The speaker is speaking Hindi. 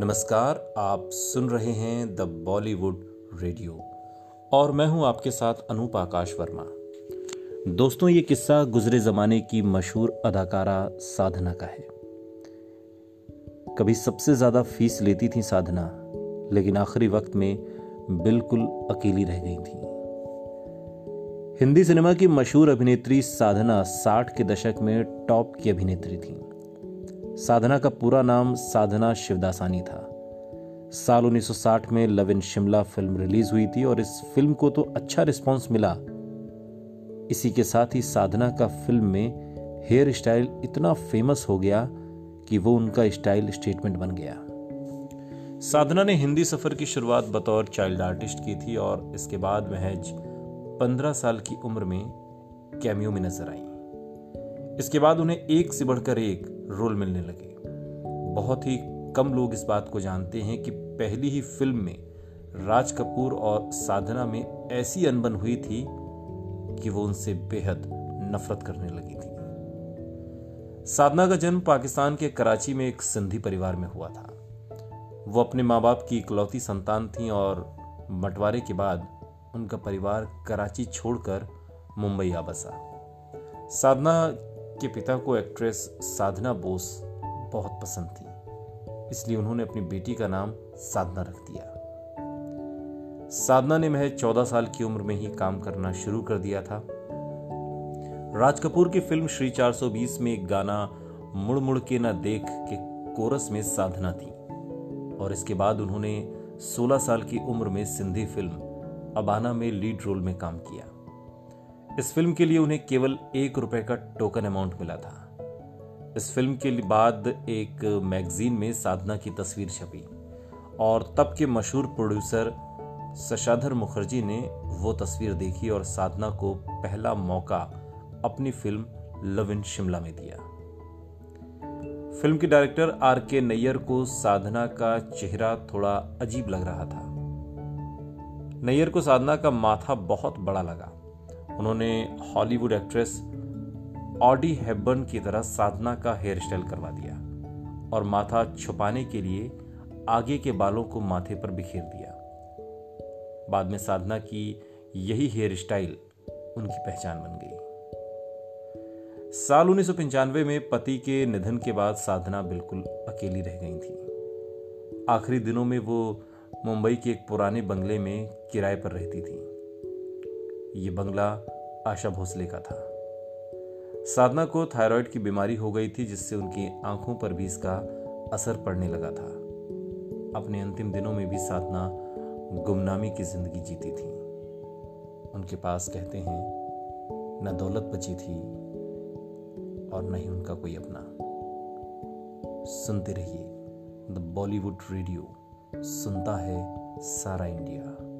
नमस्कार, आप सुन रहे हैं द बॉलीवुड रेडियो और मैं हूँ आपके साथ अनूप आकाश वर्मा। दोस्तों, ये किस्सा गुजरे जमाने की मशहूर अदाकारा साधना का है। कभी सबसे ज़्यादा फ़ीस लेती थी साधना, लेकिन आखिरी वक्त में बिल्कुल अकेली रह गई थी। हिंदी सिनेमा की मशहूर अभिनेत्री साधना साठ के दशक में टॉप की अभिनेत्री थी। साधना का पूरा नाम साधना शिवदासानी था। साल 1960 में love in Shimla film release हुई थी और इस फ़िल्म को तो अच्छा रिस्पांस मिला। इसी के साथ ही साधना का फ़िल्म में हेयर स्टाइल इतना फ़ेमस हो गया कि वो उनका स्टाइल स्टेटमेंट बन गया। साधना ने हिंदी सफ़र की शुरुआत बतौर चाइल्ड आर्टिस्ट की थी और इसके बाद महज पंद्रह साल की उम्र में कैमियो में नज़र आई। इसके बाद उन्हें एक से बढ़कर एक रोल मिलने लगे। बहुत ही कम लोग इस बात को जानते हैं कि पहली ही फ़िल्म में राज कपूर और साधना में ऐसी अनबन हुई थी कि वो उनसे बेहद नफरत करने लगी थी। साधना का जन्म पाकिस्तान के कराची में एक सिंधी परिवार में हुआ था। वो अपने माँ बाप की इकलौती संतान थी और बंटवारे के बाद उनका परिवार कराची छोड़कर मुंबई आ बसा। साधना के पिता को एक्ट्रेस साधना बोस बहुत पसंद थी, इसलिए उन्होंने अपनी बेटी का नाम साधना रख दिया। साधना ने महज चौदह साल की उम्र में ही काम करना शुरू कर दिया था। राज कपूर की फ़िल्म श्री 420 में एक गाना, मुड़ मुड़ के ना देख के कोरस में साधना थी, और इसके बाद उन्होंने 16 साल की उम्र में सिंधी फ़िल्म अबाना में लीड रोल में काम किया। इस फ़िल्म के लिए उन्हें केवल एक रुपए का टोकन अमाउंट मिला था। इस फ़िल्म के बाद एक मैगजीन में साधना की तस्वीर छपी और तब के मशहूर प्रोड्यूसर शशाधर मुखर्जी ने वो तस्वीर देखी और साधना को पहला मौका अपनी फ़िल्म लव इन शिमला में दिया। फ़िल्म के डायरेक्टर आर के नैयर को साधना का चेहरा थोड़ा अजीब लग रहा था। नैयर को साधना का माथा बहुत बड़ा लगा। उन्होंने हॉलीवुड एक्ट्रेस ऑडी हेबर्न की तरह साधना का हेयर स्टाइल करवा दिया और माथा छुपाने के लिए आगे के बालों को माथे पर बिखेर दिया। बाद में साधना की यही हेयर स्टाइल उनकी पहचान बन गई। साल उन्नीस सौ पंचानवे में पति के निधन के बाद साधना बिल्कुल अकेली रह गई थी। आखिरी दिनों में वो मुंबई के एक पुराने बंगले में किराए पर रहती थी। ये बंगला आशा भोसले का था। साधना को थायराइड की बीमारी हो गई थी, जिससे उनकी आँखों पर भी इसका असर पड़ने लगा था। अपने अंतिम दिनों में भी साधना गुमनामी की ज़िंदगी जीती थी। उनके पास कहते हैं, न दौलत बची थी और न ही उनका कोई अपना। सुनते रहिए द बॉलीवुड रेडियो, सुनता है सारा इंडिया।